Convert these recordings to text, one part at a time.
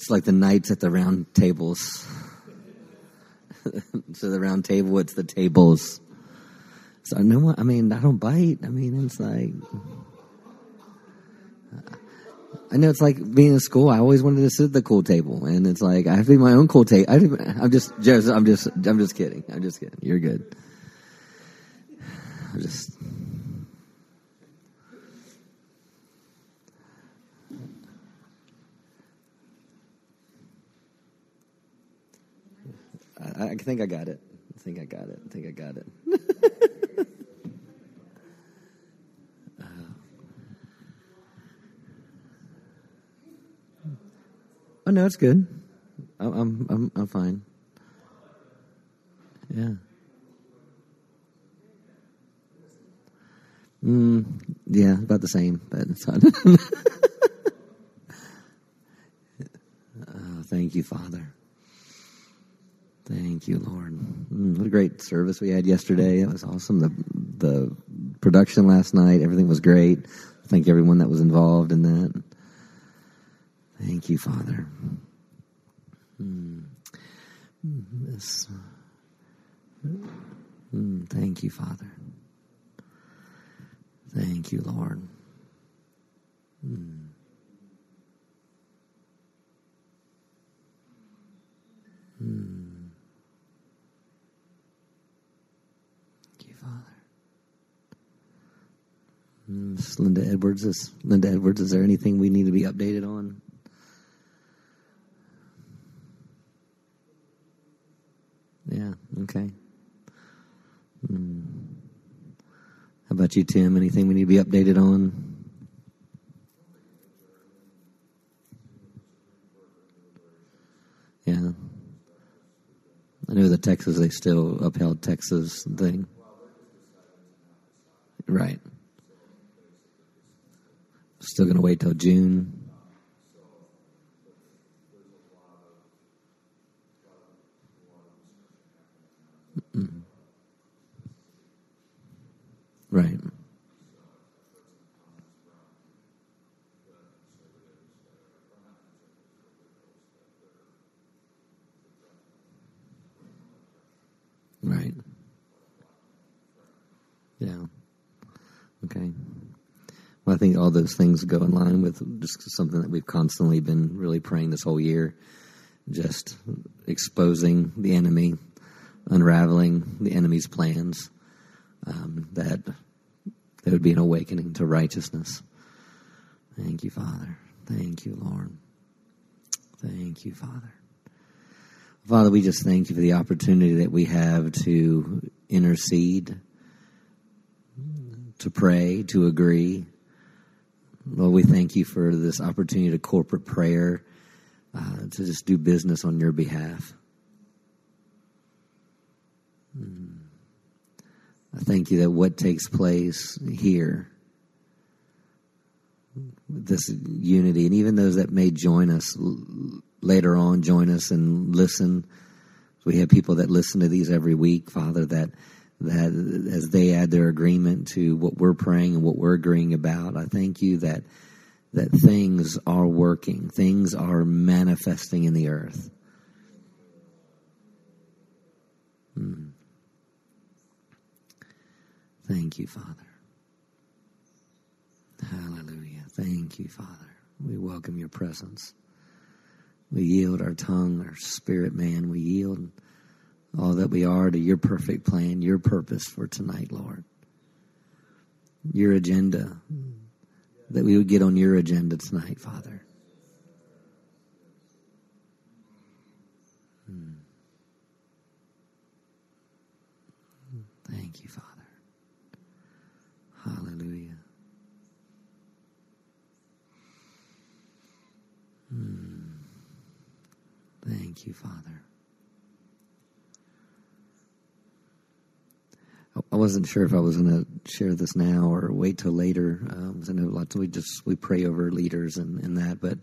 It's like the knights at the round tables. so the round table, it's the tables. So no, I mean, I don't bite. I mean, it's like I know it's like being in school. I always wanted to sit at the cool table, and it's like I have to be my own cool table. I'm just, just, I'm just, I'm just kidding. I'm just kidding. You're good. I'm just. I, think I got it. I think I got it. I think I got it. Oh no, it's good. I'm I'm I'm fine. Yeah. Mm, yeah, about the same, but it's fine. oh, thank you, Father. Thank you, Lord. Mm, what a great service we had yesterday. It was awesome. The the production last night, everything was great. Thank everyone that was involved in that. Thank you, Father. Mm. Mm. Thank you, Father. Thank you, Lord. Mm. Thank you, Father. Miss Linda Edwards is Linda Edwards. Is there anything we need to be updated on? Yeah. Okay. Hmm. How about you, Tim? Anything we need to be updated on? Yeah. I know the Texas, they still upheld Texas thing. Right. Still going to wait till June. Right. Right. Yeah. Okay. Well, I think all those things go in line with just something that we've constantly been really praying this whole year. Just exposing the enemy, unraveling the enemy's plans, um, that there would be an awakening to righteousness. Thank you, Father. Thank you, Lord. Thank you, Father. Father, we just thank you for the opportunity that we have to intercede, to pray, to agree. Lord, we thank you for this opportunity to corporate prayer, uh, to just do business on your behalf. Mm. I thank you that what takes place here, this unity, and even those that may join us later on, join us and listen. We have people that listen to these every week, Father, that that as they add their agreement to what we're praying and what we're agreeing about, I thank you that that things are working, things are manifesting in the earth. Hmm. Thank you, Father. Hallelujah. Thank you, Father. We welcome your presence. We yield our tongue, our spirit, man. We yield all that we are to your perfect plan, your purpose for tonight, Lord. Your agenda, that we would get on your agenda tonight, Father. Hmm. Thank you, Father. Hallelujah. Hmm. Thank you, Father. I wasn't sure if I was going to share this now or wait till later. Um, I know lots. We just we pray over leaders and, and that, but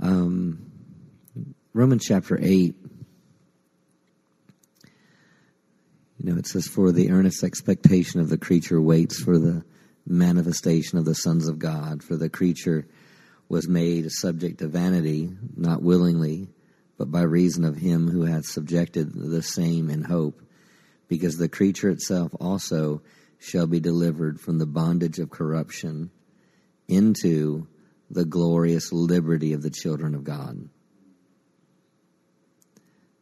um, Romans chapter eight. You know, it says, "For the earnest expectation of the creature waits for the manifestation of the sons of God. For the creature was made subject to vanity, not willingly, but by reason of him who hath subjected the same in hope, because the creature itself also shall be delivered from the bondage of corruption into the glorious liberty of the children of God.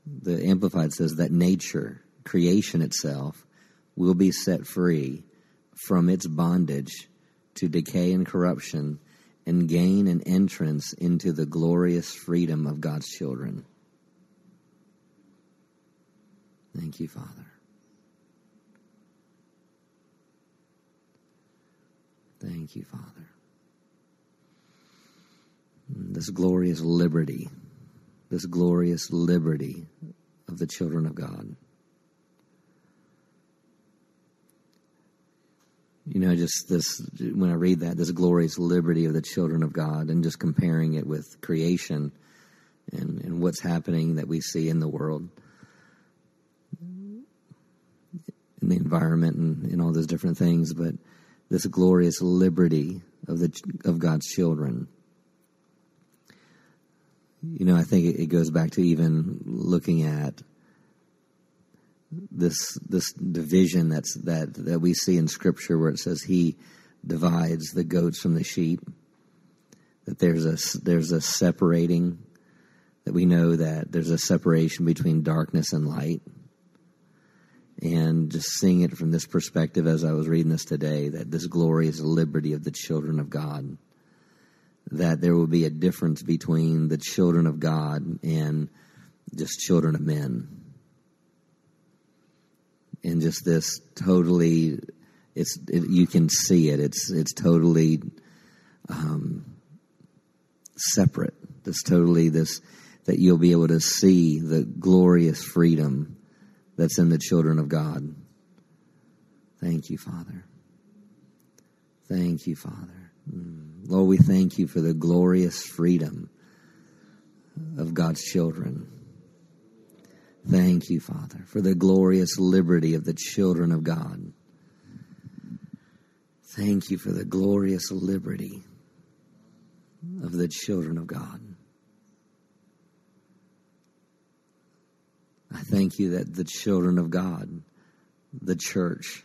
The Amplified says that nature, creation itself, will be set free from its bondage to decay and corruption and gain an entrance into the glorious freedom of God's children. Thank you, Father. Thank you, Father. This glorious liberty, this glorious liberty of the children of God. You know, just this, when I read that, this glorious liberty of the children of God, and just comparing it with creation and, and what's happening that we see in the world, in the environment, and, and all those different things, but this glorious liberty of the of God's children. You know, I think it goes back to even looking at this this division that's that that we see in Scripture, where it says He divides the goats from the sheep. That there's a there's a separating. That we know that there's a separation between darkness and light. And just seeing it from this perspective as I was reading this today, that this glorious liberty of the children of God, that there will be a difference between the children of God and just children of men. And just this totally it's it, you can see it. It's it's totally um, separate. This totally this that you'll be able to see the glorious freedom that's in the children of God thank you father thank you father mm. lord we thank you for the glorious freedom of God's children Thank you, Father, for the glorious liberty of the children of God. Thank you for the glorious liberty of the children of God. I thank you that the children of God, the church,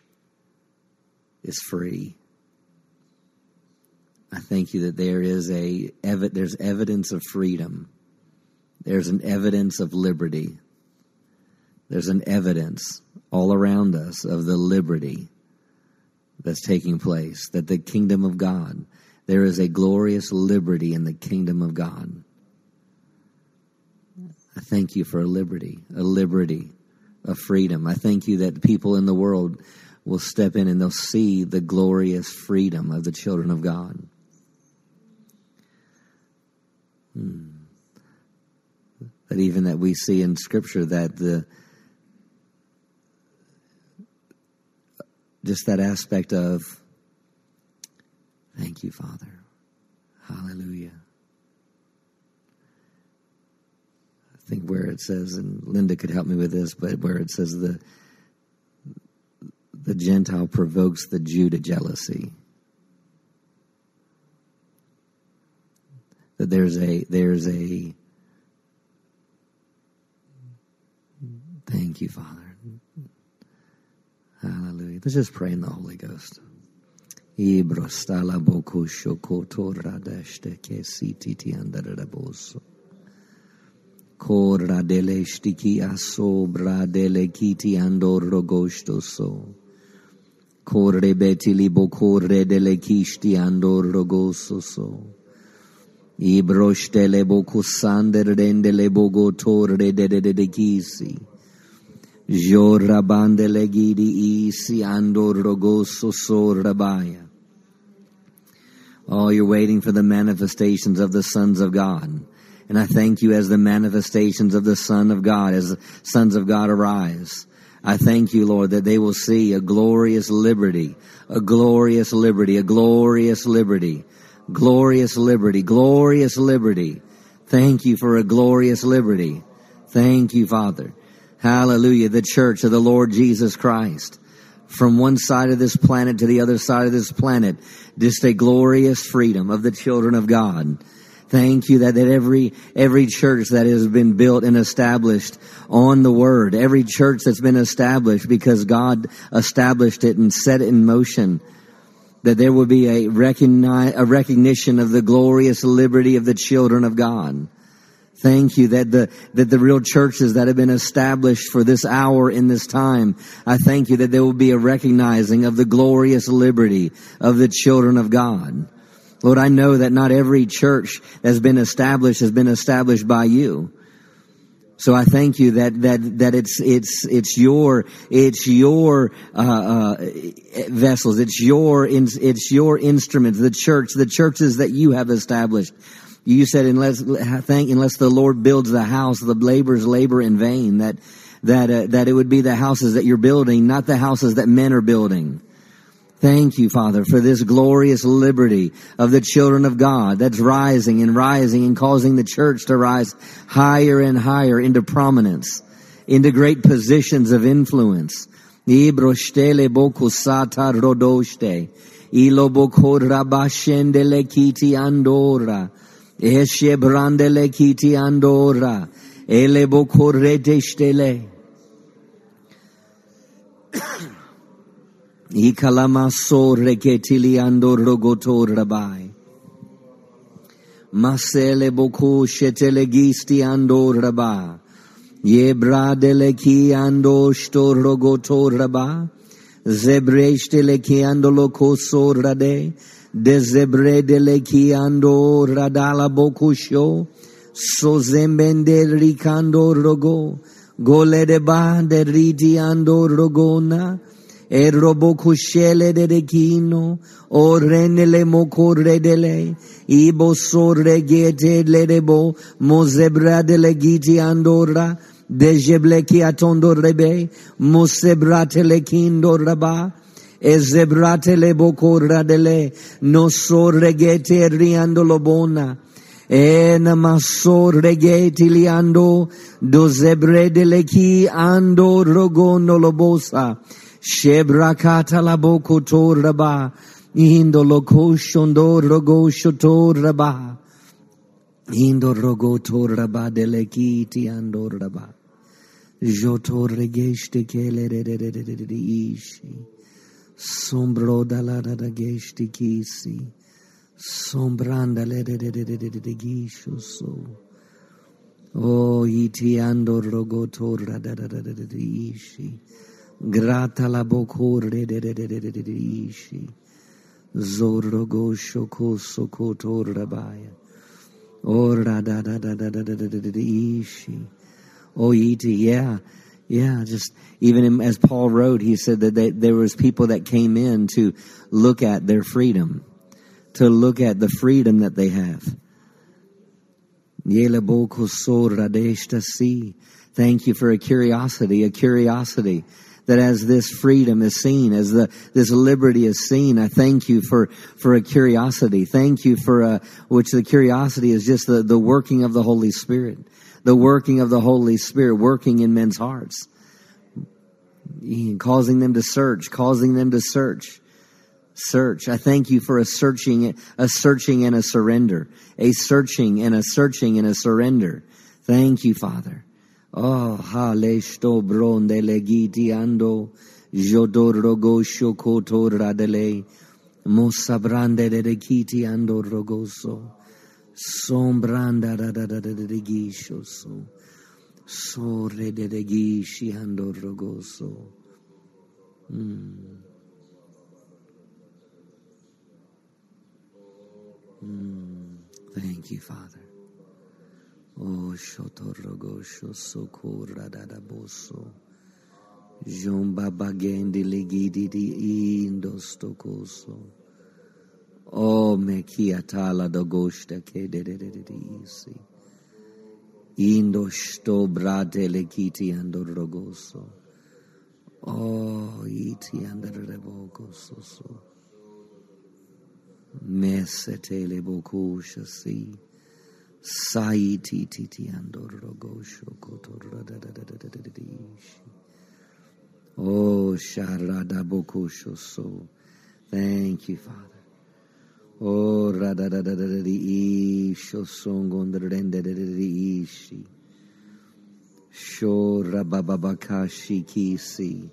is free. I thank you that there is a there's evidence of freedom. There's an evidence of liberty. There's an evidence all around us of the liberty that's taking place, that the kingdom of God, there is a glorious liberty in the kingdom of God. I thank you for a liberty, a liberty a freedom. I thank you that people in the world will step in and they'll see the glorious freedom of the children of God. Hmm. That even that we see in Scripture that the just that aspect of, thank you, Father. Hallelujah. Think where it says, and Linda could help me with this, but where it says the the Gentile provokes the Jew to jealousy. That there's a there's a thank you, Father. Hallelujah. Let's just pray in the Holy Ghost. Ibrostala sititi. Korra dele shtiki aso bradele kiti andor rogosto so. Korre betili bokorre dele kishti andor rogoso so. Ibrostele boku sander dendele bogo torre de de de kisi. Jorabandele gidi isi andor rogoso sorabaya. Oh, you're waiting for the manifestations of the sons of God. And I thank you as the manifestations of the Son of God, as the sons of God arise. I thank you, Lord, that they will see a glorious liberty, a glorious liberty, a glorious liberty, glorious liberty, glorious liberty. Thank you for a glorious liberty. Thank you, Father. Hallelujah. The church of the Lord Jesus Christ. from one side of this planet to the other side of this planet. Just a glorious freedom of the children of God. Thank you that, that every, every church that has been built and established on the word, every church that's been established because God established it and set it in motion, that there will be a, a recognition of the glorious liberty of the children of God. Thank you that the, that the real churches that have been established for this hour in this time, I thank you that there will be a recognizing of the glorious liberty of the children of God. Lord, I know that not every church that's been established has been established by you. So I thank you that that that it's it's it's your it's your uh, uh, vessels, it's your it's your instruments, the church, the churches that you have established. You said unless thank unless the Lord builds the house, the laborers labor in vain. That that uh, that it would be the houses that you're building, not the houses that men are building. Thank you, Father, for this glorious liberty of the children of God that's rising and rising and causing the church to rise higher and higher into prominence, into great positions of influence. Ikalamaso reketiliando rogoto rabai. Masele boku shetelegisti ando rabah. Yebradeleki ando shto rogoto raba. Zebreshteleki ando lokoso rade. Dezebredeleki ando radala bokusho. Sozembende ricando rogo. Golede ba de ridi ando rogona. Erobo kushele de dekino, o renele moko redele, ibo sorre gete lerebo, mozebra dele giti andora, dejebleki atondo rebe, mosebrate lekindo raba, ezebrate leboko radele, no sorre gete riandolo bona, ena masso regeti liando, dozebre deleki ando rogono lobosa. Shebrakata laboko to raba. Indo loko shondo raba. Indo raba delekiti andor raba. jotor regeshte kele re re re re re ishi. Sombro dalla da da geshti kisi. Sombranda le re re re re re re gisho so. Oh, iti andor rogotor da da da da da da ishi. Grata la bocore de de de de de de de ishi. Zorro gosho koso koto rabaya. Ora da da da da da da da da da ishi. Oh iti, yeah. Yeah, just even as Paul wrote, he said that they, there was people that came in to look at their freedom, to look at the freedom that they have. Thank you for a curiosity, a curiosity that as this freedom is seen, as the, this liberty is seen, I thank you for, for a curiosity. Thank you for a, which the curiosity is just the, the working of the Holy Spirit, the working of the Holy Spirit working in men's hearts, causing them to search, causing them to search. Search. I thank you for a searching, a searching and a surrender, a searching and a searching and a surrender. Thank you, Father. Oh, hale sto bronde legiti ando, jodorogo koto radele, mosabrande dedekiti ando rogoso, sombranda radedegishoso, sore dedegishi ando rogoso. Mm. Mm. Thank you, Father. O shotorogosho sokura dadaboso. Jomba bagendi legidi di indostokoso. O me kiatala dogosta ke de de de de de isi. Indo sto brate lekiti andorogoso. O iti andorogoso so. Messe tele bokusha si. Sai ti ti ti andor andorogosho kotoradadadadadadishi. Oh, sharadabokosho so. Thank you, Father. Oh, rada da da da da radadadadadi isho songondrandadadishi. Sho rabababakashi kisi.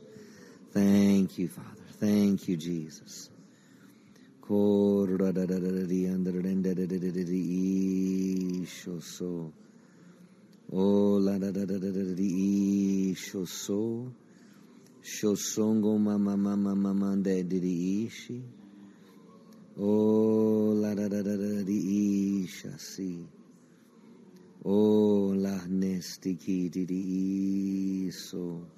Thank you, Father. Thank you, Jesus. Oh, la da da da da da di shoso. Shosongo mama mama mama de di ishi. Oh, la da da da da di shasi. Oh, la nestiki di di iso.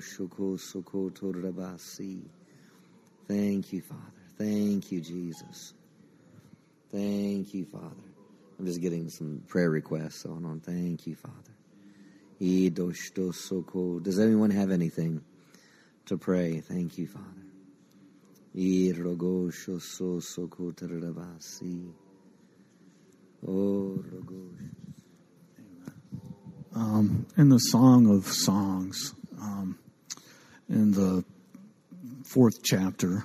Shoko soko torabasi. Thank you, Father. Thank you, Jesus. Thank you, Father. I'm just getting some prayer requests going on. Thank you, Father. Does anyone have anything to pray? Thank you, Father. Um, in the Song of Songs, um, in the fourth chapter,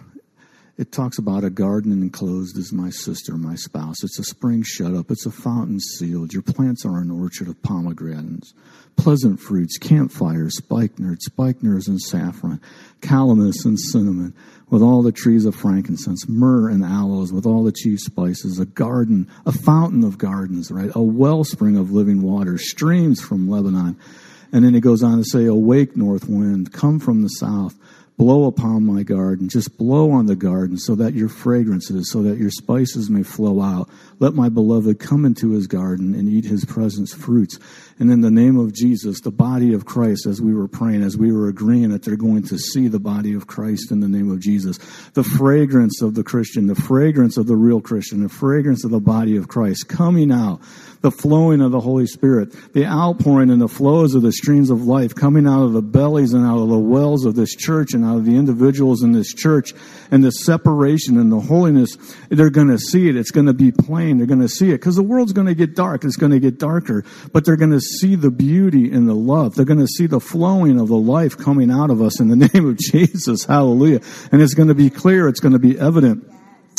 it talks about a garden enclosed as my sister, my spouse. It's a spring shut up. It's a fountain sealed. Your plants are an orchard of pomegranates, pleasant fruits, camphires, spikenard, spikenards and saffron, calamus and cinnamon, with all the trees of frankincense, myrrh and aloes, with all the chief spices, a garden, a fountain of gardens, right? A wellspring of living water, streams from Lebanon. And then he goes on to say, Awake, north wind, come from the south blow upon my garden. Just blow on the garden so that your fragrances, so that your spices may flow out. Let my beloved come into his garden and eat his presence fruits. And in the name of Jesus, the body of Christ, as we were praying, as we were agreeing that they're going to see the body of Christ in the name of Jesus, the fragrance of the Christian, the fragrance of the real Christian, the fragrance of the body of Christ coming out, the flowing of the Holy Spirit, the outpouring and the flows of the streams of life coming out of the bellies and out of the wells of this church and out of the individuals in this church and the separation and the holiness, they're going to see it. It's going to be plain. They're going to see it because the world's going to get dark. It's going to get darker, but they're going to see the beauty and the love. They're going to see the flowing of the life coming out of us in the name of Jesus. Hallelujah. And it's going to be clear. It's going to be evident.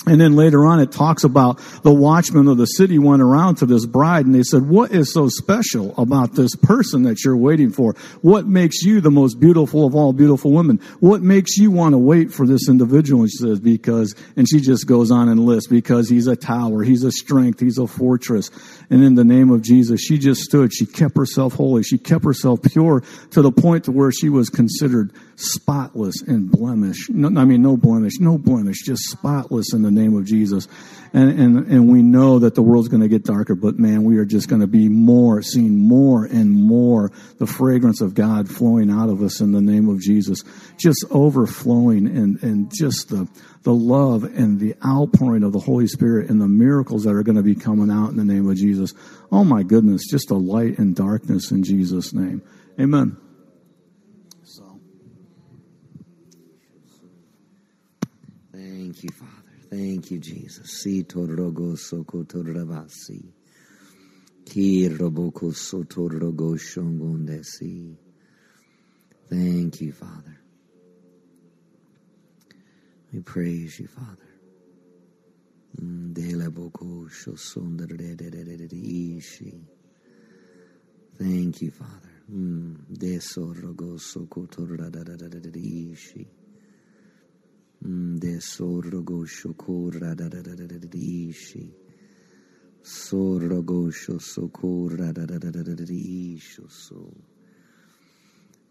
And then later on, it talks about the watchmen of the city went around to this bride and they said, what is so special about this person that you're waiting for? What makes you the most beautiful of all beautiful women? What makes you want to wait for this individual? And she says, because, and she just goes on and lists, because he's a tower, he's a strength, he's a fortress. And in the name of Jesus, she just stood, she kept herself holy, she kept herself pure to the point to where she was considered spotless and blemish. No, I mean, no blemish, no blemish, just spotless in the name of Jesus. And, and, and we know that the world's going to get darker, but man, we are just going to be more, seeing more and more the fragrance of God flowing out of us in the name of Jesus, just overflowing and, and just the, the love and the outpouring of the Holy Spirit and the miracles that are going to be coming out in the name of Jesus. Oh my goodness, just a light in darkness in Jesus' name. Amen. Thank you, Father. Thank you, Jesus. Si torrogo soko torrabasi. Ki roboko sotorrogo shongondesi. Thank you, Father. We praise you, Father. Thank you, Father. Mm, Torradadadadadishi de sorrogo shokora da da da da da da ishi sorrogo shokora da da da da da da isho so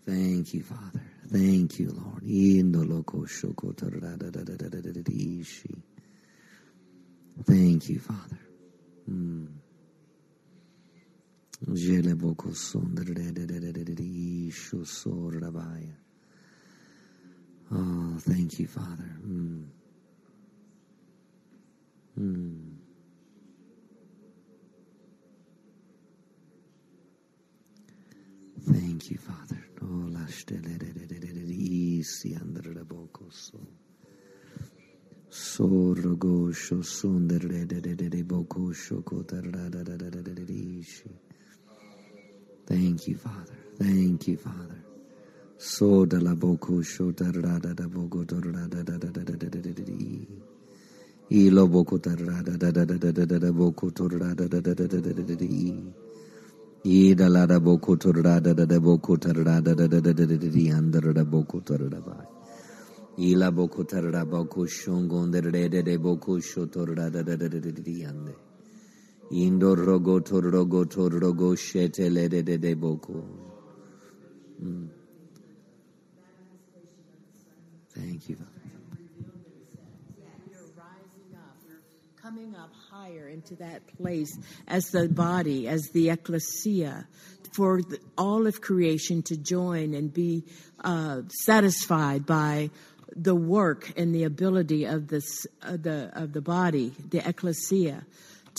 thank you father thank you lord indo loko shokotora da da da da da da da ishi thank you father mm. Jele boko sondre da da da da da de isho sorra vaya. Oh, thank you, Father. Mm. Mm. Thank you, Father. Oh, isi andare bocoso. Sorro goscio sondere de bocoscio cotarada Thank you, Father. Thank you, Father. So da la boko sho da da da da boko da da da da da da da da da da da Ilo boko da da da da da da da da da da boko to da da da da da da da da da da E da la da boko to da da da da boko da da da da da da da da da under da boko to da ba. Ila boko ta da boko shongon da da da da boko sho to da da da da da da da ande. Indo rogo to rogo to rogo shete le de de de boko. Mm. Thank you. We're rising up. We're coming up higher into that place as the body, as the ecclesia, for the, all of creation to join and be uh, satisfied by the work and the ability of this, uh, the of the body, the ecclesia,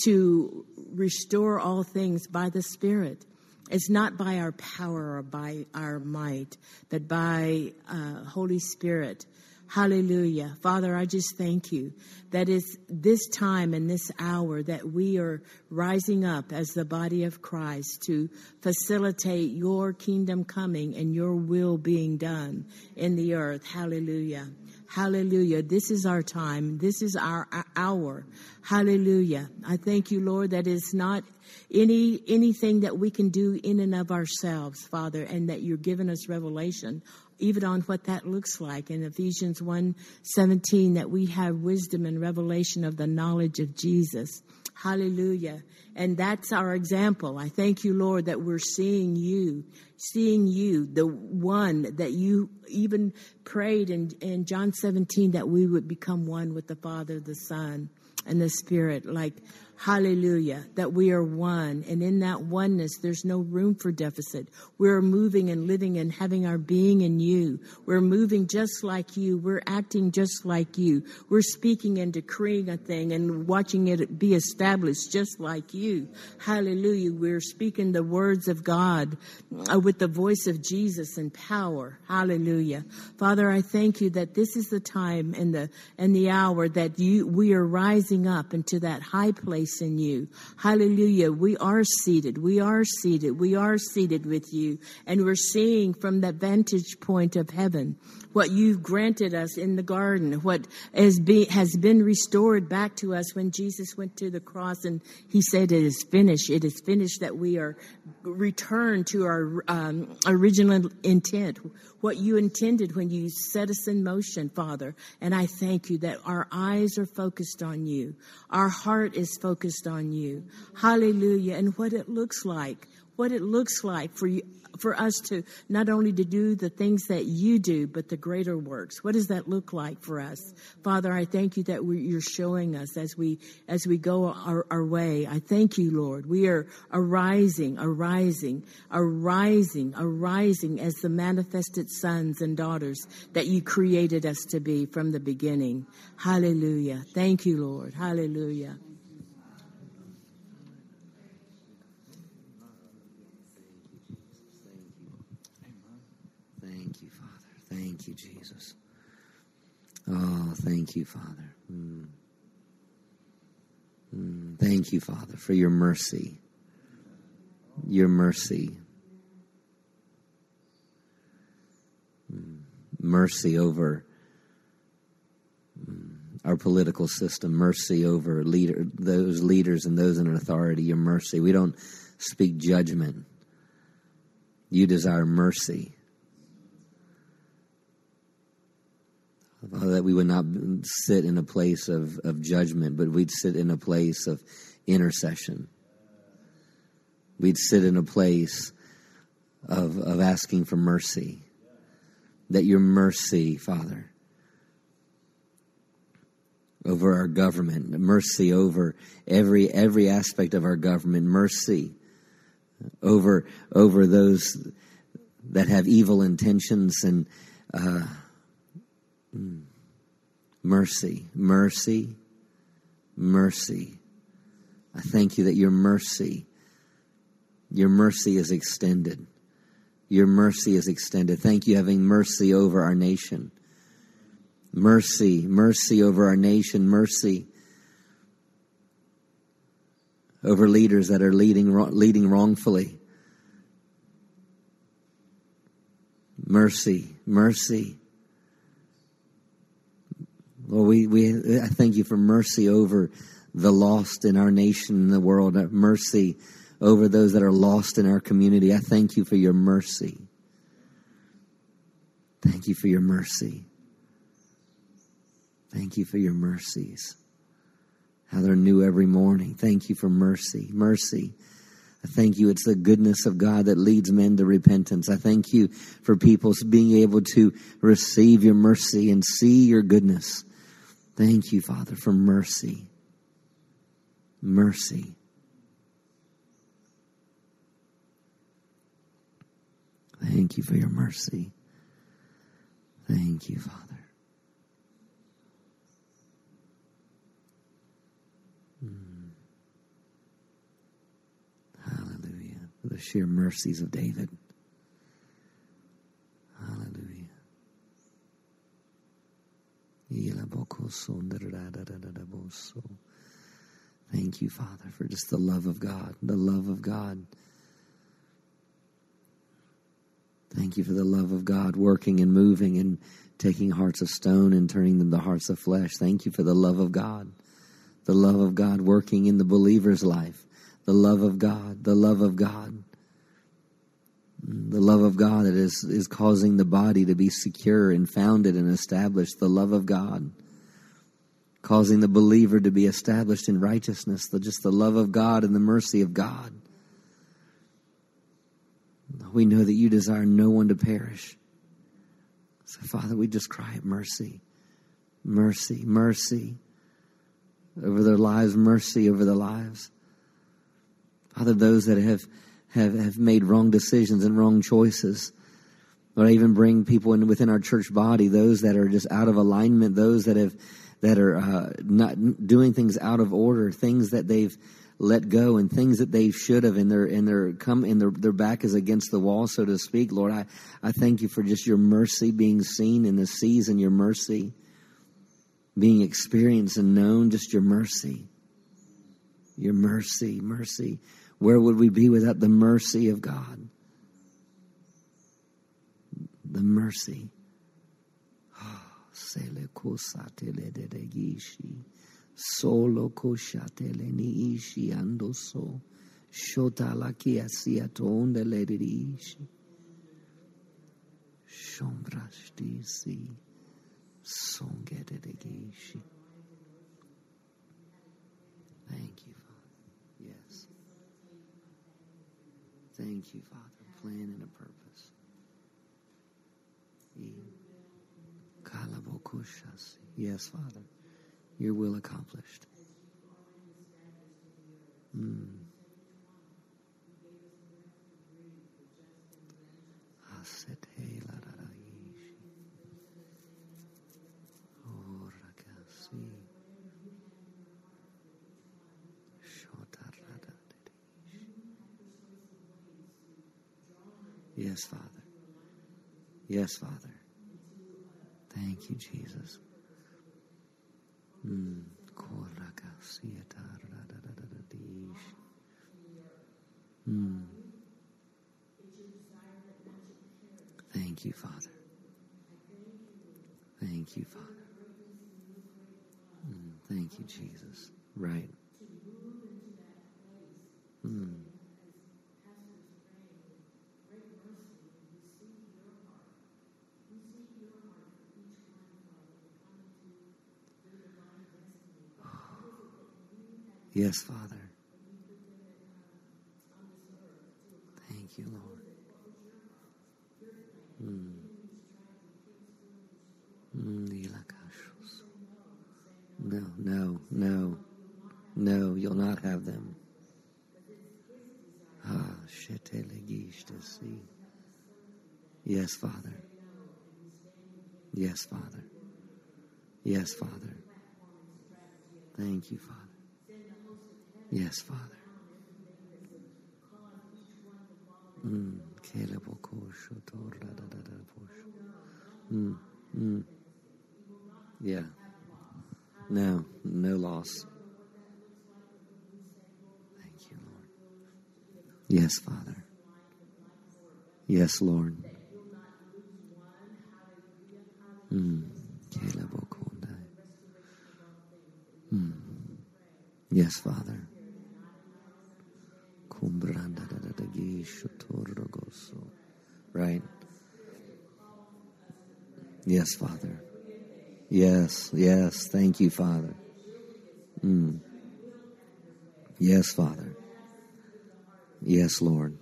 to restore all things by the Spirit. It's not by our power or by our might, but by uh, Holy Spirit. Hallelujah. Father, I just thank you that it's this time and this hour that we are rising up as the body of Christ to facilitate your kingdom coming and your will being done in the earth. Hallelujah. Hallelujah. This is our time. This is our hour. Hallelujah. I thank you, Lord, that it's not any anything that we can do in and of ourselves, Father, and that you're giving us revelation even on what that looks like in Ephesians 1 17, that we have wisdom and revelation of the knowledge of Jesus. Hallelujah. And that's our example. I thank you, Lord, that we're seeing you, seeing you, the one that you even prayed in, in John 17 that we would become one with the Father, the Son, and the Spirit. Like, Hallelujah, that we are one. And in that oneness, there's no room for deficit. We're moving and living and having our being in you. We're moving just like you. We're acting just like you. We're speaking and decreeing a thing and watching it be established just like you. Hallelujah. We're speaking the words of God uh, with the voice of Jesus and power. Hallelujah. Father, I thank you that this is the time and the, and the hour that you, we are rising up into that high place in you. Hallelujah. We are seated. We are seated. We are seated with you. And we're seeing from that vantage point of heaven what you've granted us in the garden, what has been, has been restored back to us when Jesus went to the cross and he said, It is finished. It is finished that we are returned to our um, original intent, what you intended when you set us in motion, Father. And I thank you that our eyes are focused on you, our heart is focused on you. Hallelujah. And what it looks like what it looks like for you, for us to not only to do the things that you do, but the greater works. What does that look like for us, Father? I thank you that you're showing us as we as we go our, our way. I thank you, Lord. We are arising, arising, arising, arising as the manifested sons and daughters that you created us to be from the beginning. Hallelujah. Thank you, Lord. Hallelujah. Thank you, Jesus. Oh, thank you, Father. Mm. Mm. Thank you, Father, for your mercy. Your mercy. Mm. Mercy over mm, our political system, mercy over leader, those leaders and those in authority, your mercy. We don't speak judgment. You desire mercy. That we would not sit in a place of, of judgment, but we'd sit in a place of intercession. We'd sit in a place of, of asking for mercy. That your mercy, Father, over our government, mercy over every every aspect of our government, mercy over over those that have evil intentions and uh, Mercy, mercy, mercy. I thank you that your mercy, your mercy is extended. Your mercy is extended. Thank you having mercy over our nation. Mercy, mercy over our nation, mercy over leaders that are leading, leading wrongfully. Mercy, mercy. Lord, we, we, I thank you for mercy over the lost in our nation and the world, uh, mercy over those that are lost in our community. I thank you for your mercy. Thank you for your mercy. Thank you for your mercies. How they're new every morning. Thank you for mercy. Mercy. I thank you. It's the goodness of God that leads men to repentance. I thank you for people being able to receive your mercy and see your goodness. Thank you, Father, for mercy. Mercy. Thank you for your mercy. Thank you, Father. Mm. Hallelujah. For the sheer mercies of David. Hallelujah. Thank you, Father, for just the love of God, the love of God. Thank you for the love of God working and moving and taking hearts of stone and turning them to hearts of flesh. Thank you for the love of God, the love of God working in the believer's life, the love of God, the love of God. The love of God that is, is causing the body to be secure and founded and established. The love of God causing the believer to be established in righteousness. The, just the love of God and the mercy of God. We know that you desire no one to perish. So, Father, we just cry at mercy, mercy, mercy over their lives, mercy over their lives. Father, those that have have, have made wrong decisions and wrong choices. Lord, I even bring people in within our church body, those that are just out of alignment, those that have that are uh, not doing things out of order, things that they've let go, and things that they should have, and their and their come and their their back is against the wall, so to speak. Lord, I I thank you for just your mercy being seen in the season, your mercy being experienced and known, just your mercy, your mercy, mercy. Where would we be without the mercy of God? The mercy. Solo koshatele ni ishi ando so. Shota la kiasia tonde le ishi. Shombrashti si. Songete de gishi. Thank you. Thank you, Father. Plan and a purpose. Yes, Father. Your will accomplished. Mm. Yes, Father. Yes, Father. Thank you, Jesus. Mm. Mm. Thank you, Father. Thank you, Father. Mm. Thank you, Jesus. Right. Mm. Yes, Father. Thank you, Lord. Mm. Mm, no, no, no, no, you'll not have them. Ah, Yes, Father. Yes, Father. Yes, Father. Thank you, Father. Yes, Father. Mm. Mm. Mm. Yeah. No, no loss. Thank you, Lord. Yes, Father. Yes, Lord. Mm. Yes, Father. Right. Yes, Father. Yes, yes. Thank you, Father. Mm. Yes, Father. Yes, Lord.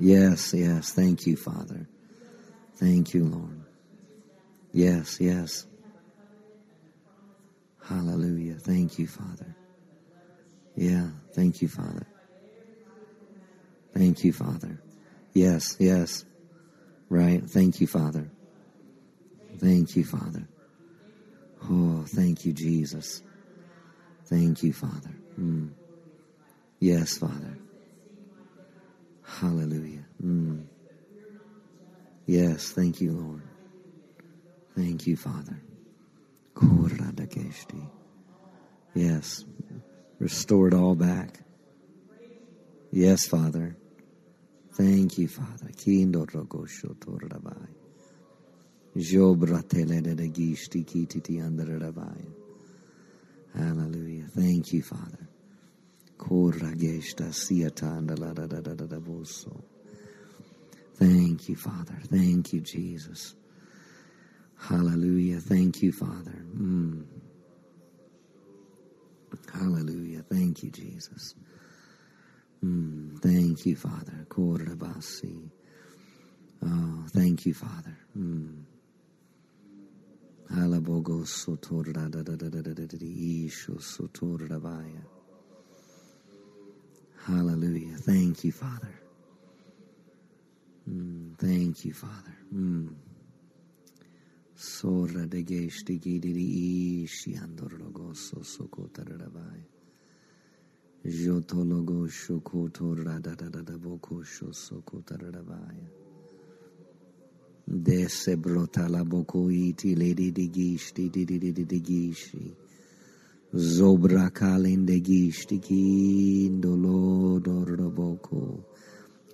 Yes, yes. Thank you, Father. Thank you, Lord. Yes, yes. Hallelujah. Thank you, Father. Yeah, thank you, Father. Thank you, Father. Yes, yes. Right. Thank you, Father. Thank you, Father. Oh, thank you, Jesus. Thank you, Father. Mm. Yes, Father. Hallelujah. Mm. Yes, thank you, Lord. Thank you, Father. Yes, restored all back. Yes, Father. Thank you, Father. Kindo rogosho torrabai. Jobratele de gishti kititi andarabai. Hallelujah. Thank you, Father. Korageshta siatanda la da da da da da boso. Thank you, Father. Thank you, Jesus. Hallelujah. Thank you, Father. Mm. Hallelujah. Thank you, Jesus. Mm, thank you, Father. Korabasi. Oh, thank you, Father. Mm. Hallelujah. Thank you, Father. Mm, thank you, Father. Mm. Sorra de gesti gidiri ishi andorlogoso sokotarabaya. Jotologo shokoto di shosoko taradabaya. di di di di digishti didididigishi. Zobra kalindegishti kindolo doroboko.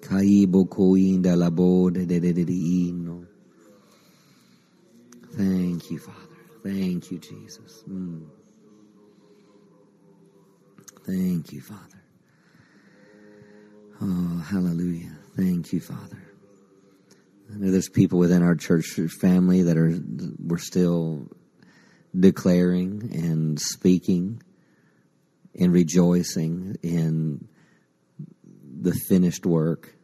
Kaiboko di dedidino. Thank you, Father. Thank you, Jesus. Mm. Thank you, Father. Oh, hallelujah. Thank you, Father. I know there's people within our church family that are we're still declaring and speaking and rejoicing in the finished work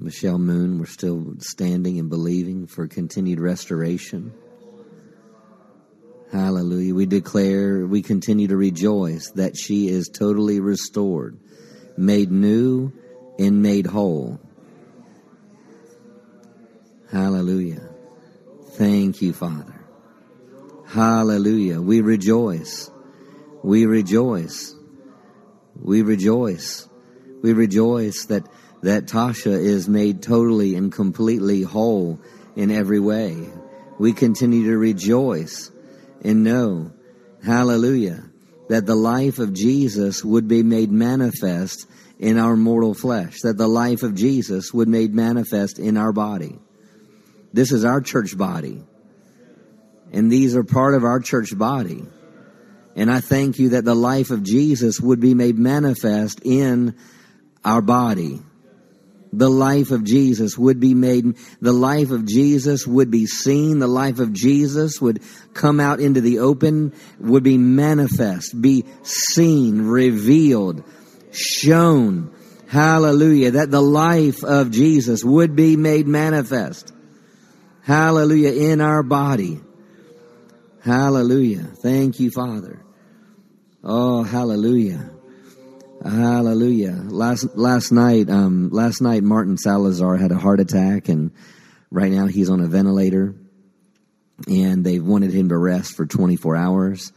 Michelle Moon, we're still standing and believing for continued restoration. Hallelujah. We declare, we continue to rejoice that she is totally restored, made new, and made whole. Hallelujah. Thank you, Father. Hallelujah. We rejoice. We rejoice. We rejoice. We rejoice that that Tasha is made totally and completely whole in every way. We continue to rejoice and know, hallelujah, that the life of Jesus would be made manifest in our mortal flesh, that the life of Jesus would be made manifest in our body. This is our church body. And these are part of our church body. And I thank you that the life of Jesus would be made manifest in our body the life of Jesus would be made, the life of Jesus would be seen, the life of Jesus would come out into the open, would be manifest, be seen, revealed, shown. Hallelujah. That the life of Jesus would be made manifest. Hallelujah. In our body. Hallelujah. Thank you, Father. Oh, hallelujah. Hallelujah. Last last night, um, last night Martin Salazar had a heart attack, and right now he's on a ventilator, and they wanted him to rest for 24 hours.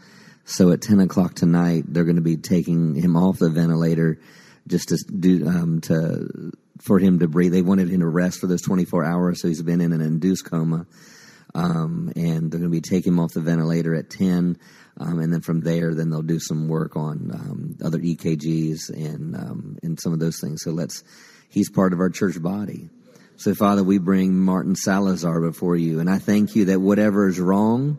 So at 10 o'clock tonight, they're going to be taking him off the ventilator just to do um, to for him to breathe. They wanted him to rest for those 24 hours, so he's been in an induced coma. Um, and they're going to be taking him off the ventilator at 10. Um, and then from there, then they'll do some work on um, other EKGs and um, and some of those things. So let's. He's part of our church body. So Father, we bring Martin Salazar before you, and I thank you that whatever is wrong,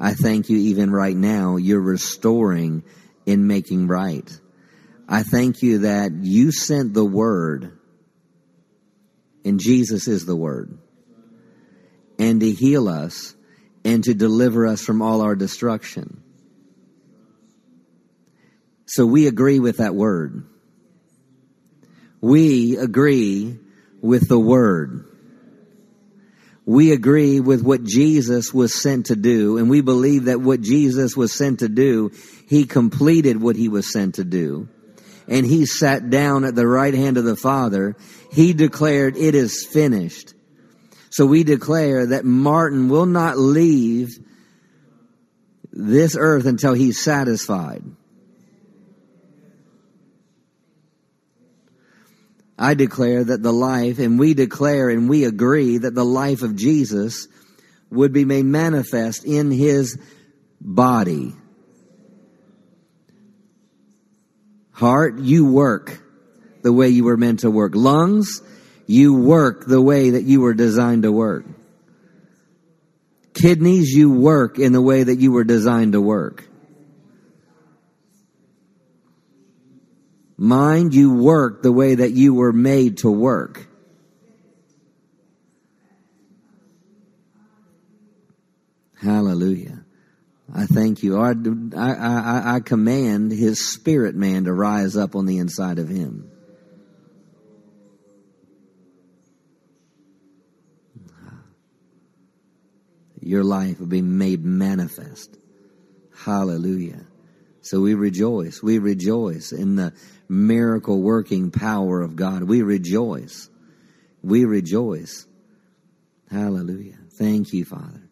I thank you even right now you're restoring and making right. I thank you that you sent the word, and Jesus is the word, and to heal us and to deliver us from all our destruction. So we agree with that word. We agree with the word. We agree with what Jesus was sent to do, and we believe that what Jesus was sent to do, he completed what he was sent to do. And he sat down at the right hand of the Father. He declared, It is finished. So we declare that Martin will not leave this earth until he's satisfied. I declare that the life, and we declare and we agree that the life of Jesus would be made manifest in his body. Heart, you work the way you were meant to work. Lungs, you work the way that you were designed to work. Kidneys, you work in the way that you were designed to work. Mind, you work the way that you were made to work. Hallelujah. I thank you. I, I, I command his spirit man to rise up on the inside of him. Your life will be made manifest. Hallelujah. So we rejoice. We rejoice in the miracle working power of God. We rejoice. We rejoice. Hallelujah. Thank you, Father.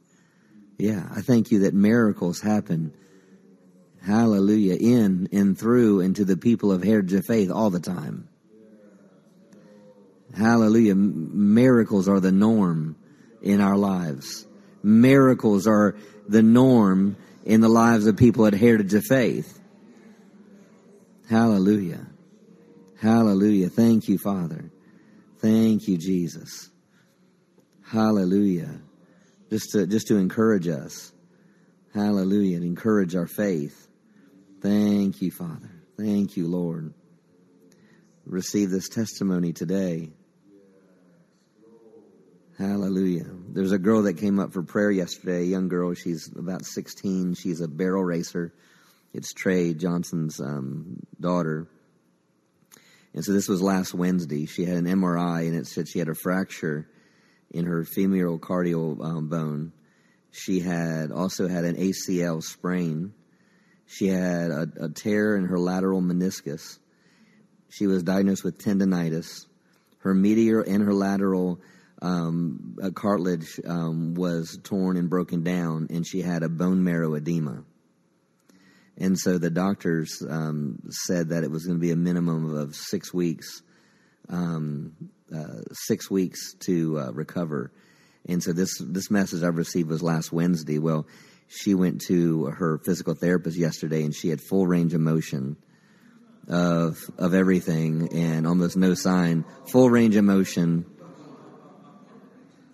Yeah, I thank you that miracles happen. Hallelujah. In and through and to the people of Heritage of Faith all the time. Hallelujah. Miracles are the norm in our lives miracles are the norm in the lives of people at Heritage of Faith. Hallelujah. Hallelujah. Thank you, Father. Thank you, Jesus. Hallelujah. Just to, just to encourage us. Hallelujah. And encourage our faith. Thank you, Father. Thank you, Lord. Receive this testimony today. Hallelujah. There's a girl that came up for prayer yesterday, a young girl. She's about 16. She's a barrel racer. It's Trey Johnson's um, daughter. And so this was last Wednesday. She had an MRI and it said she had a fracture in her femoral condyle um, bone. She had also had an ACL sprain. She had a, a tear in her lateral meniscus. She was diagnosed with tendonitis. Her medial and her lateral um, cartilage um, was torn and broken down, and she had a bone marrow edema. And so the doctors um, said that it was going to be a minimum of six weeks, um, uh, six weeks to uh, recover. And so this this message I received was last Wednesday. Well, she went to her physical therapist yesterday, and she had full range of motion of of everything, and almost no sign, full range of motion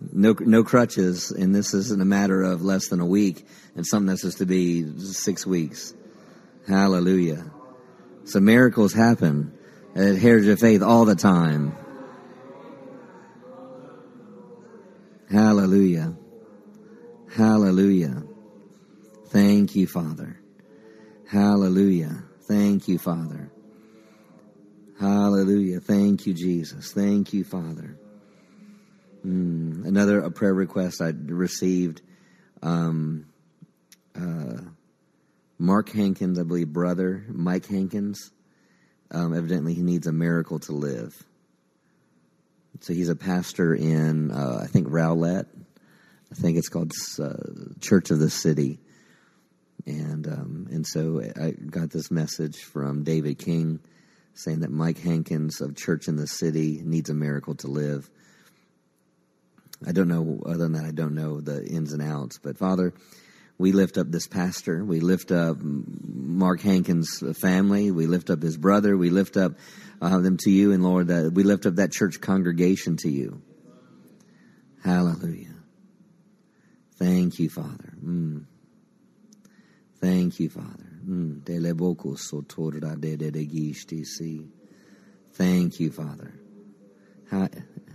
no no crutches, and this isn't a matter of less than a week, and something that's supposed to be six weeks. Hallelujah! So miracles happen at Heritage of Faith all the time. Hallelujah! Hallelujah! Thank you, Father. Hallelujah! Thank you, Father. Hallelujah! Thank you, Jesus. Thank you, Father. Mm, another a prayer request I received. Um, uh, Mark Hankins, I believe, brother Mike Hankins. Um, evidently, he needs a miracle to live. So he's a pastor in, uh, I think, Rowlett. I think it's called uh, Church of the City. And um, and so I got this message from David King saying that Mike Hankins of Church in the City needs a miracle to live. I don't know, other than that, I don't know the ins and outs. But Father, we lift up this pastor. We lift up Mark Hankins' family. We lift up his brother. We lift up uh, them to you. And Lord, that we lift up that church congregation to you. Hallelujah. Thank you, Father. Mm. Thank you, Father. Mm. Thank you, Father.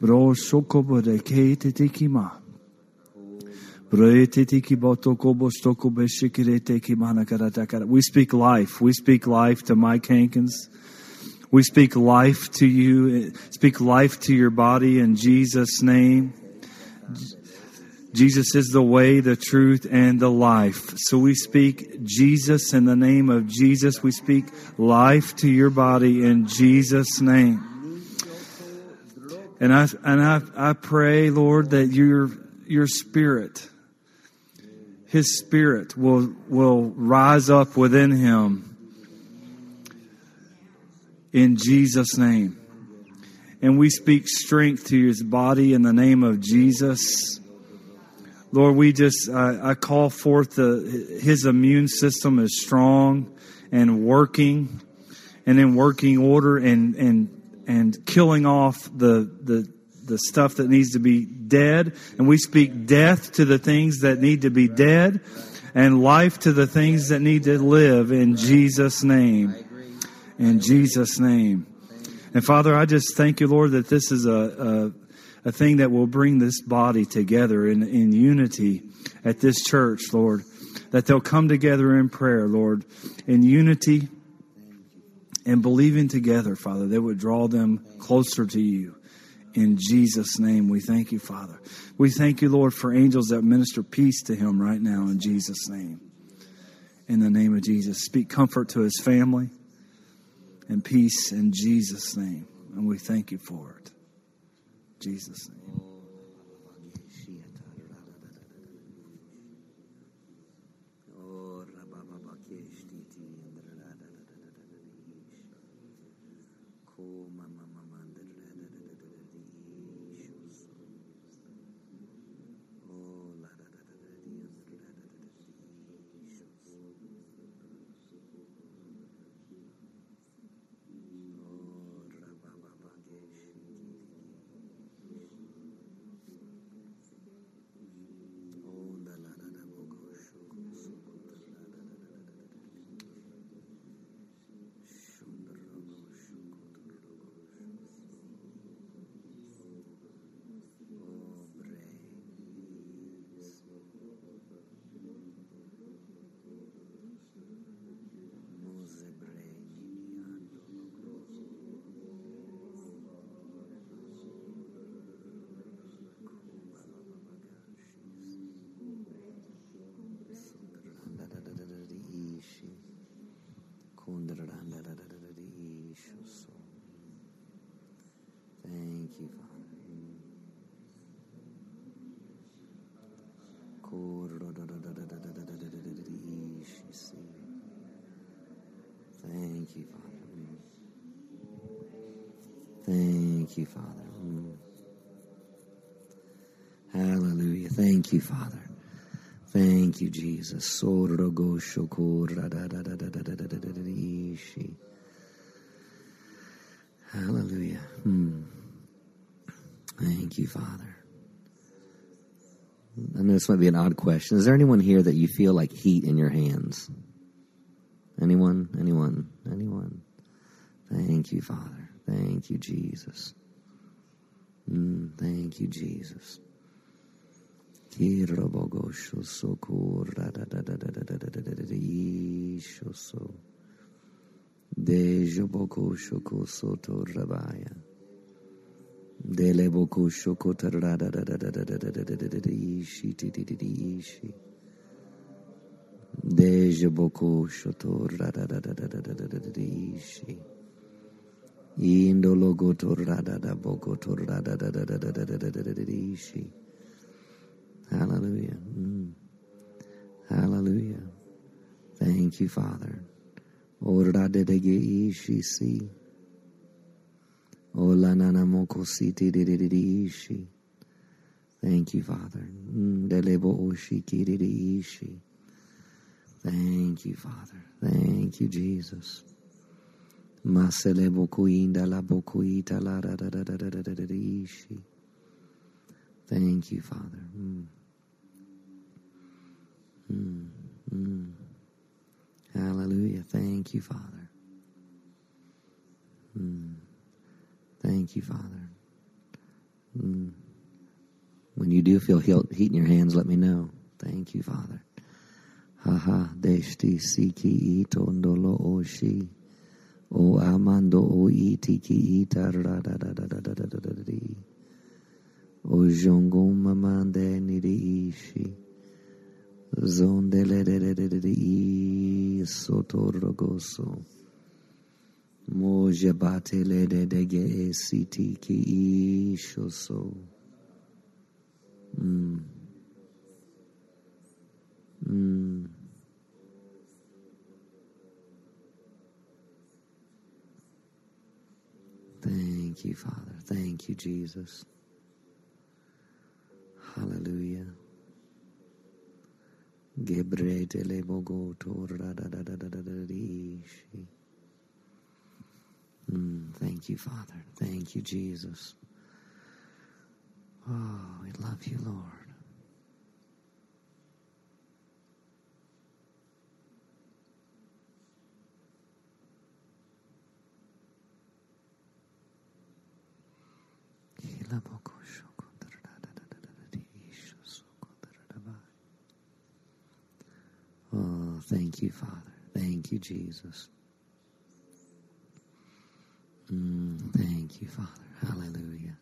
Bro ma. We speak life. We speak life to Mike Hankins. We speak life to you. Speak life to your body in Jesus' name. Jesus is the way, the truth, and the life. So we speak Jesus in the name of Jesus. We speak life to your body in Jesus' name. And I and I, I pray, Lord, that your your spirit his spirit will, will rise up within him in Jesus' name. And we speak strength to his body in the name of Jesus. Lord, we just, I, I call forth the, his immune system is strong and working and in working order and, and, and killing off the, the, the stuff that needs to be dead, and we speak death to the things that need to be dead, and life to the things that need to live in Jesus' name. In Jesus' name. And Father, I just thank you, Lord, that this is a, a, a thing that will bring this body together in, in unity at this church, Lord. That they'll come together in prayer, Lord, in unity and believing together, Father, that would draw them closer to you. In Jesus' name, we thank you, Father. We thank you, Lord, for angels that minister peace to him right now in Jesus' name. In the name of Jesus, speak comfort to his family and peace in Jesus' name. And we thank you for it. Jesus' name. Thank you, Father. Thank you, Father. Thank you, Father. Hallelujah. Thank you, Father. Thank you, Jesus. Hallelujah. Hmm. Father? I know this might be an odd question. Is there anyone here that you feel like heat in your hands? Anyone? Anyone? Anyone? Thank you, Father. Thank you, Jesus. Mm, thank you, Jesus. Boko shoko soto rabaya. Dele boko shoko tarada da da da da da da da da da da da ishi ti ti ti ti ishi. Dejo boko shoto rada da da da da da da da da da ishi. Indo logo to rada da boko to rada da da da da da da da da da da da ishi. Hallelujah. Mm. Hallelujah. Thank you, Father. Ora de de ge ishi si. Thank you, Father. Mm, Thank you, Father. Thank you, Jesus. Thank you, Father. Mm. Mm. Mm. Hallelujah. Thank you, Father. Mm. Thank you, Father. Mm. When you do feel heat in your hands, let me know. Thank you, Father. Haha, deshti siki ito ndolo oshi. O amando o iti ki ita ra da da da da da da da da di. O jongo mamande ni di ishi. Zondele de de de de de i sotorogoso. Mojabatele de dege siti ki i ishoso. Mm. Mm. Thank you, Father. Thank you, Jesus. Hallelujah. Gebretele da radadadadadadishi. Mm, thank you, Father. Thank you, Jesus. Oh, we love you, Lord. Oh, thank you, Father. Thank you, Jesus. Mm, thank you, Father. Hallelujah.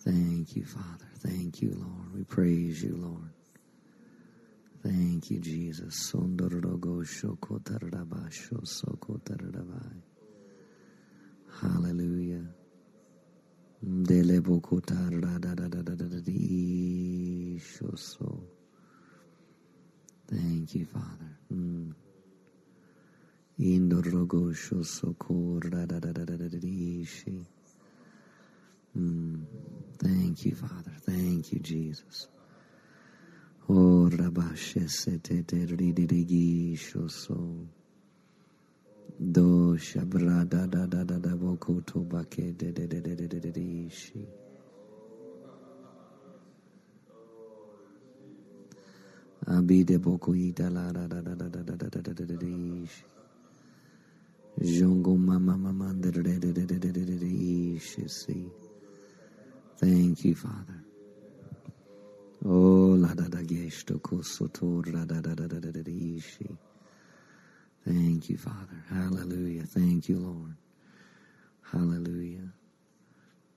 Thank you, Father. Thank you, Lord. We praise you, Lord. Thank you, Jesus. Hallelujah. Thank you, Father. Mm. Indorogo shosoko radadadadadadishi. Mm. Thank you, Father. Thank you, Jesus. Oh, rabasheseteterididigi shoso. Do shabrada da da da da boko tobake de de de de de de de de ishi. Abide boko ita la da da da da da da da da da da Thank you, Father. Oh la da da. Thank you, Father. Hallelujah. Thank you, Lord. Hallelujah.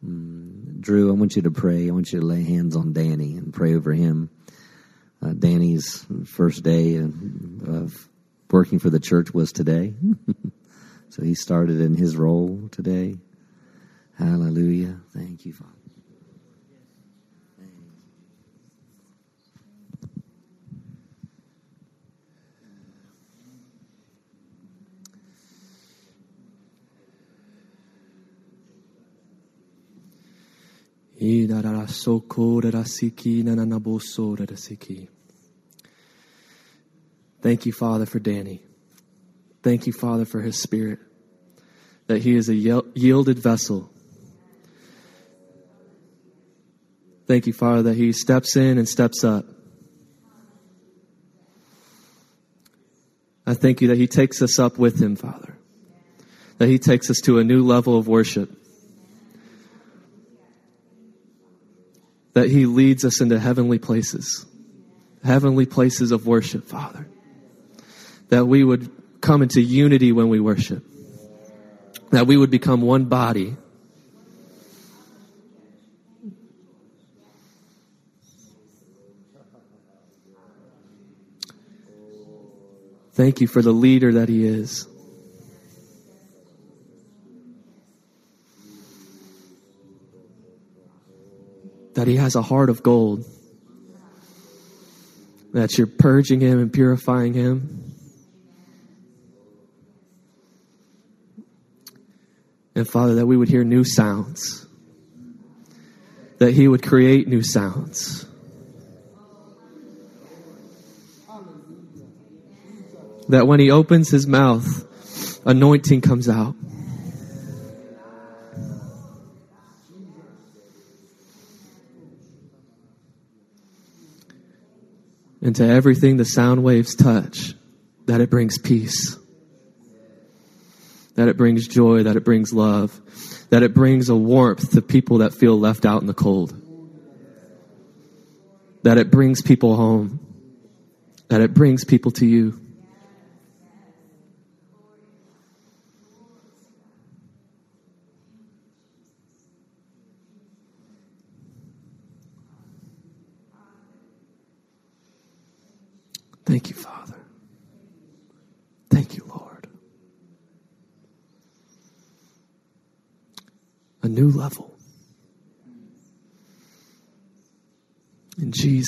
Mm, Drew, I want you to pray. I want you to lay hands on Danny and pray over him. Uh, Danny's first day of working for the church was today. So he started in his role today. Hallelujah. Thank you, Father. Thank you, Father, for Danny. Thank you, Father, for his spirit, that he is a yielded vessel. Thank you, Father, that he steps in and steps up. I thank you that he takes us up with him, Father, that he takes us to a new level of worship. that He leads us into heavenly places, heavenly places of worship, Father. That we would come into unity when we worship, that we would become one body. Thank you for the leader that he is. That he has a heart of gold. That you're purging him and purifying him. And Father, that we would hear new sounds. That he would create new sounds. that when he opens his mouth, anointing comes out. And to everything the sound waves touch, that it brings peace, that it brings joy, that it brings love, that it brings a warmth to people that feel left out in the cold, that it brings people home, that it brings people to you Father. Thank you, Lord. A new level. In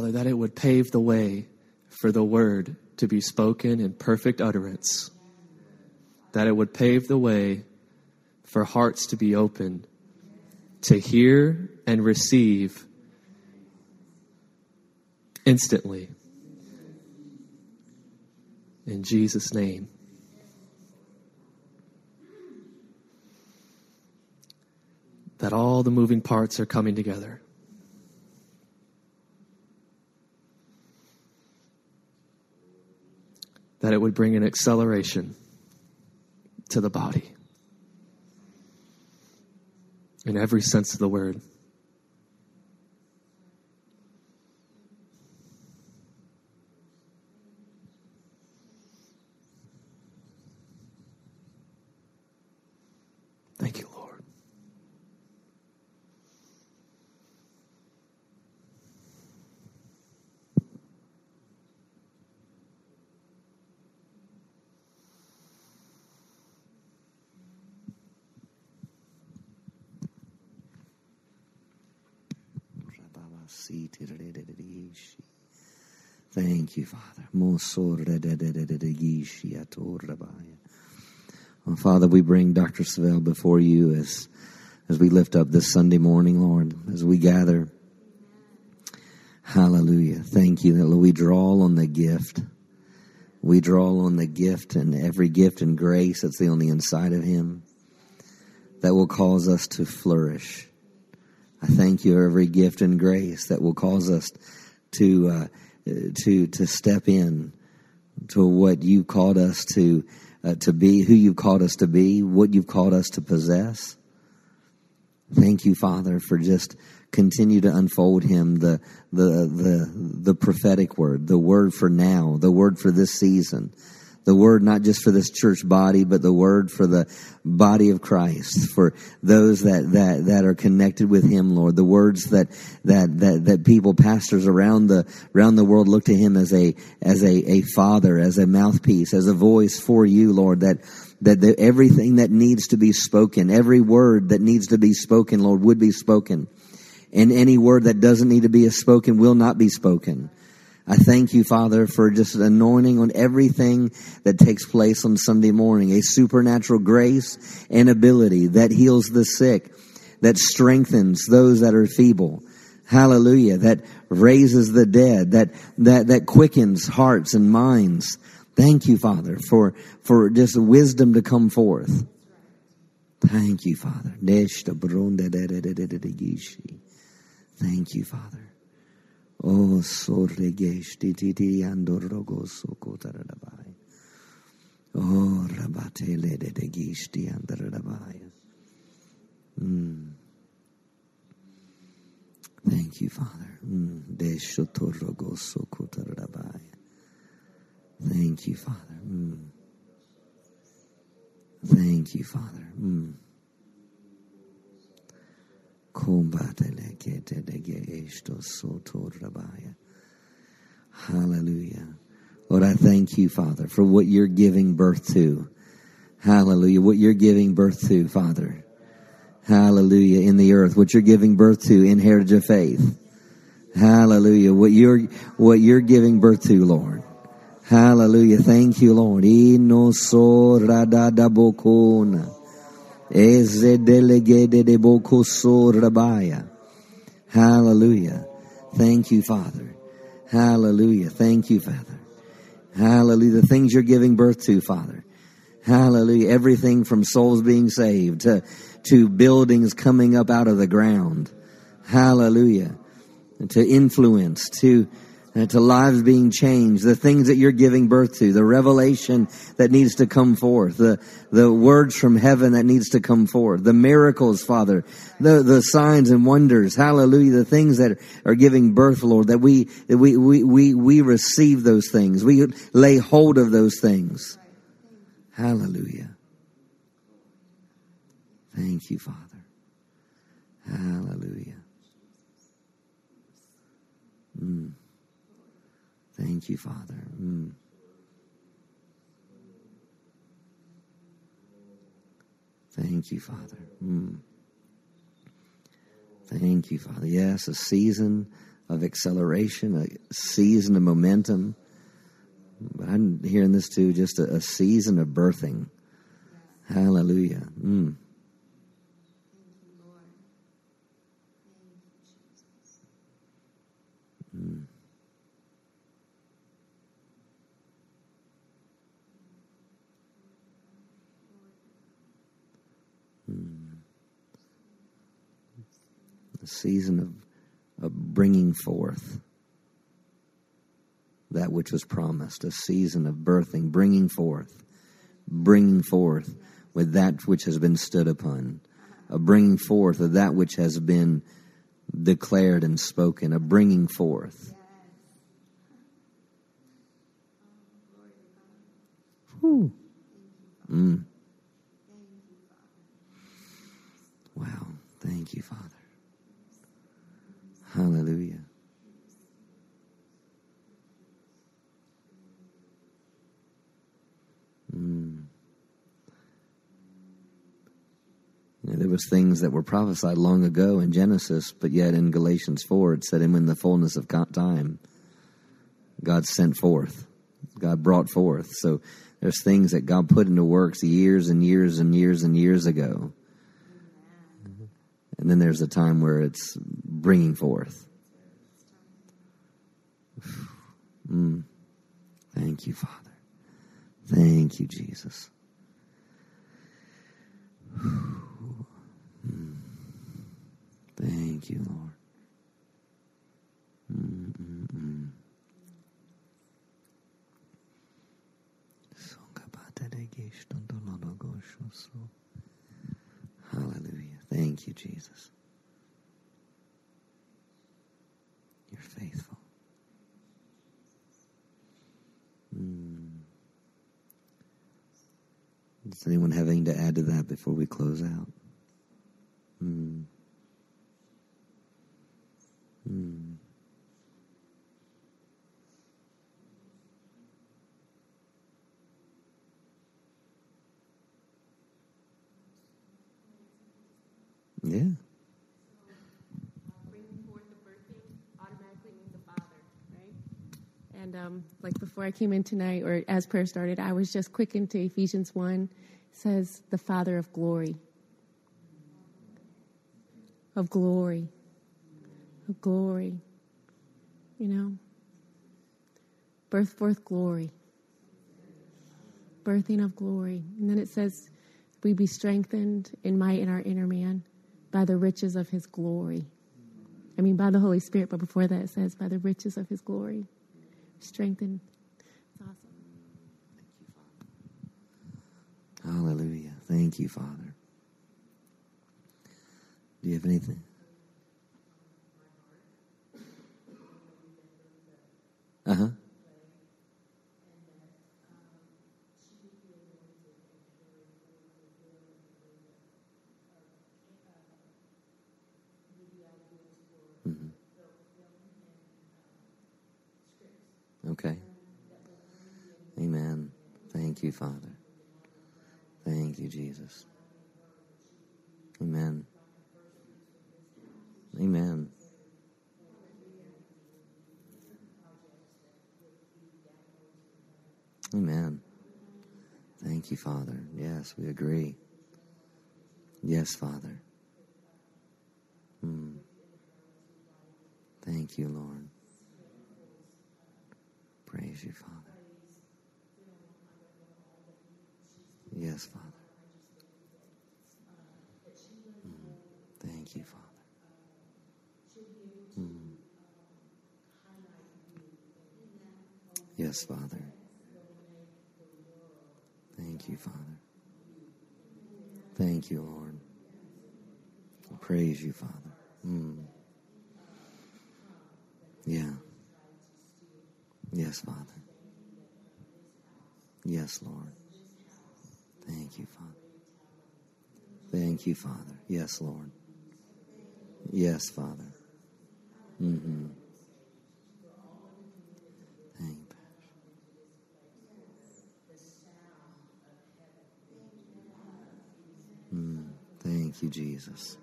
Father, that it would pave the way for the word to be spoken in perfect utterance, that it would pave the way for hearts to be open to hear and receive instantly. In Jesus' name. That all the moving parts are coming together. That it would bring an acceleration to the body in every sense of the word. Thank you, Lord. Thank you, Father. Well, Father, we bring Dr. Savelle before you as as we lift up this Sunday morning, Lord, as we gather. Hallelujah. Thank you that we draw on the gift. We draw on the gift and every gift and grace that's on the inside of him that will cause us to flourish. I thank you for every gift and grace that will cause us to uh, to to step in to what you called us to uh, to be, who you've called us to be, what you've called us to possess. Thank you, Father, for just continue to unfold him the the the the prophetic word, the word for now, the word for this season, the word not just for this church body, but the word for the body of Christ, for those that, that, that are connected with Him, Lord. The words that, that, that, that people, pastors around the, around the world look to Him as a, as a, a father, as a mouthpiece, as a voice for you, Lord, that, that the, everything that needs to be spoken, every word that needs to be spoken, Lord, would be spoken. And any word that doesn't need to be spoken will not be spoken. I thank you, Father, for just anointing on everything that takes place on Sunday morning, a supernatural grace and ability that heals the sick, that strengthens those that are feeble. Hallelujah. That raises the dead, that, that, that quickens hearts and minds. Thank you, Father, for, for just wisdom to come forth. Thank you, Father. Thank you, Father. Oh, sorregesh titi andorogo sokotaradabai. Oh, rabatele de de gishti andarabai. Mm. Thank you, Father. Sokotaradabai. Thank you, Father. Mm. Thank you, Father. Mm. Hallelujah. Lord, I thank you, Father, for what you're giving birth to. Hallelujah. What you're giving birth to, Father. Hallelujah. In the earth, what you're giving birth to in heritage of faith. Hallelujah. What you're, what you're giving birth to, Lord. Hallelujah. Thank you, Lord. Hallelujah. Thank you, Father. Hallelujah. Thank you, Father. Hallelujah. The things you're giving birth to, Father. Hallelujah. Everything from souls being saved to, to buildings coming up out of the ground. Hallelujah. To influence, to to lives being changed, the things that you're giving birth to, the revelation that needs to come forth, the, the words from heaven that needs to come forth, the miracles, Father, the, the signs and wonders, hallelujah, the things that are giving birth, Lord, that we, that we, we, we, we receive those things. We lay hold of those things. Hallelujah. Thank you, Father. Hallelujah. Mm. Thank you, Father. Mm. Thank you, Father. Mm. Thank you, Father. Yes, a season of acceleration, a season of momentum. But I'm hearing this too, just a, a season of birthing. Hallelujah. Mm. A season of, of bringing forth that which was promised, a season of birthing, bringing forth, bringing forth with that which has been stood upon, a bringing forth of that which has been declared and spoken, a bringing forth. Whew. Mm. Wow. Thank you, Father. Hallelujah. Mm. You know, there was things that were prophesied long ago in Genesis, but yet in Galatians 4 it said, and in the fullness of time, God sent forth. God brought forth. So there's things that God put into works years and years and years and years ago and then there's a time where it's bringing forth. Mm. Thank you, Father. Thank you, Jesus. Mm. Thank you, Lord. Mm-mm-mm. Hallelujah. Thank you, Jesus. You're faithful. Mm. Does anyone have anything to add to that before we close out? Mm. Mm. Yeah. Bringing forth the birthing automatically means the father, right? And um, like before I came in tonight, or as prayer started, I was just quick into Ephesians 1. It says, the Father of glory. Of glory. Of glory. You know? Birth forth glory. Birthing of glory. And then it says, we be strengthened in might in our inner man by the riches of his glory. I mean, by the Holy Spirit, but before that it says, by the riches of his glory. Strengthened. It's awesome. Hallelujah. Thank you, Father. Do you have anything? Uh huh. Okay. Amen. Thank you, Father. Thank you, Jesus. Amen. Amen. Amen. Thank you, Father. Yes, we agree. Yes, Father. Hmm. Thank you, Lord. Praise you, Father. Yes, Father. Mm. Thank you, Father. Mm. Yes, Father. Thank you, Father. Thank you, Lord. I praise you, Father. Mm. Yeah. Yes, Father. Yes, Lord. Thank you, Father. Thank you, Father. Yes, Lord. Yes, Father. Mm-hmm. Thank you. Mm, thank you, Jesus.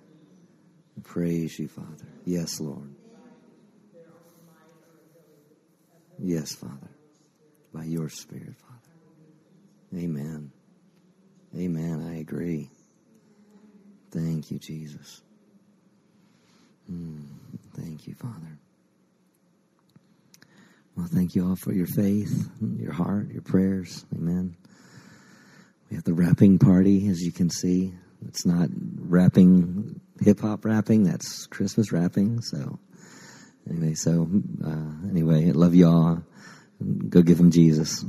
Praise you, Father. Yes, Lord. Yes, Father. By your Spirit, Father. Amen. Amen. I agree. Thank you, Jesus. Mm, thank you, Father. Well, thank you all for your faith, your heart, your prayers. Amen. We have the wrapping party, as you can see. It's not rapping, hip hop rapping, that's Christmas wrapping. So, anyway, so uh, anyway, love y'all. Go give them Jesus.